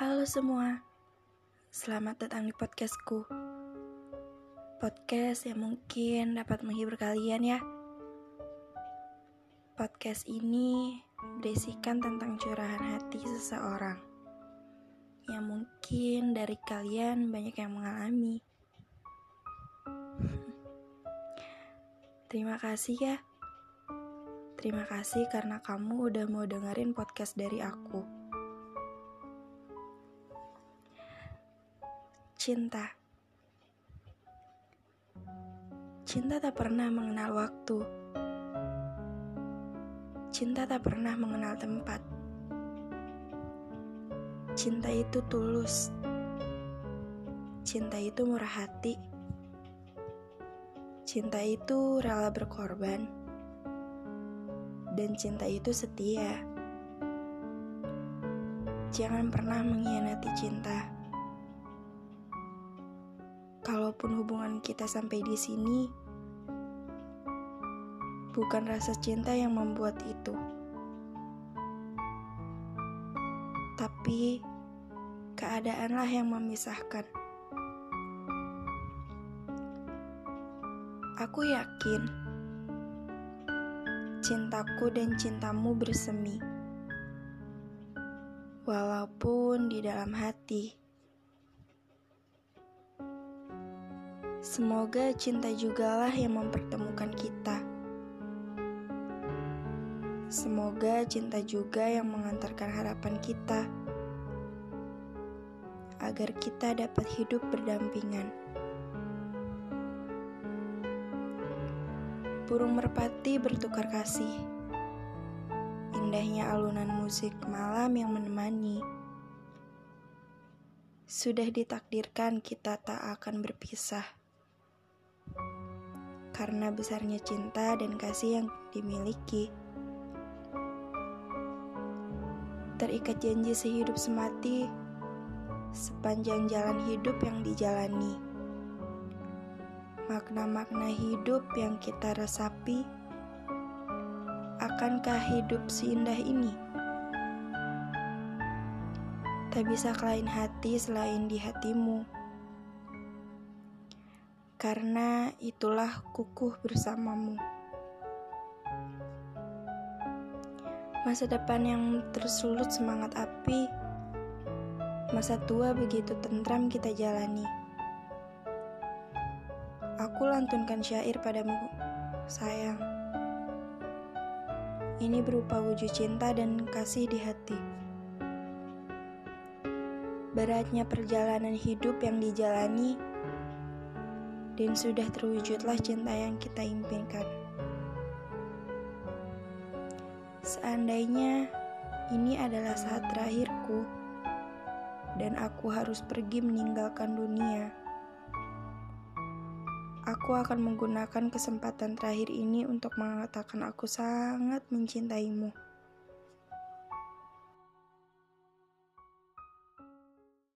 Halo semua, selamat datang di podcastku. Podcast yang mungkin dapat menghibur kalian ya. Podcast ini berisikan tentang curahan hati seseorang yang mungkin dari kalian banyak yang mengalami. Terima kasih ya. Terima kasih karena kamu udah mau dengerin podcast dari aku. Cinta Cinta tak pernah mengenal waktu. Cinta tak pernah mengenal tempat. Cinta itu tulus. Cinta itu murah hati. Cinta itu rela berkorban dan cinta itu setia. Jangan pernah mengkhianati cinta. Kalaupun hubungan kita sampai di sini, bukan rasa cinta yang membuat itu, tapi keadaanlah yang memisahkan. Aku yakin cintaku dan cintamu bersemi. Walaupun di dalam hati. Semoga cinta jugalah yang mempertemukan kita. Semoga cinta juga yang mengantarkan harapan kita agar kita dapat hidup berdampingan. burung merpati bertukar kasih. Indahnya alunan musik malam yang menemani. Sudah ditakdirkan kita tak akan berpisah. Karena besarnya cinta dan kasih yang dimiliki. Terikat janji sehidup semati sepanjang jalan hidup yang dijalani makna-makna hidup yang kita resapi? Akankah hidup seindah ini? Tak bisa lain hati selain di hatimu. Karena itulah kukuh bersamamu. Masa depan yang tersulut semangat api, masa tua begitu tentram kita jalani. Aku lantunkan syair padamu, sayang. Ini berupa wujud cinta dan kasih di hati. Beratnya perjalanan hidup yang dijalani, dan sudah terwujudlah cinta yang kita impikan. Seandainya ini adalah saat terakhirku, dan aku harus pergi meninggalkan dunia Aku akan menggunakan kesempatan terakhir ini untuk mengatakan aku sangat mencintaimu.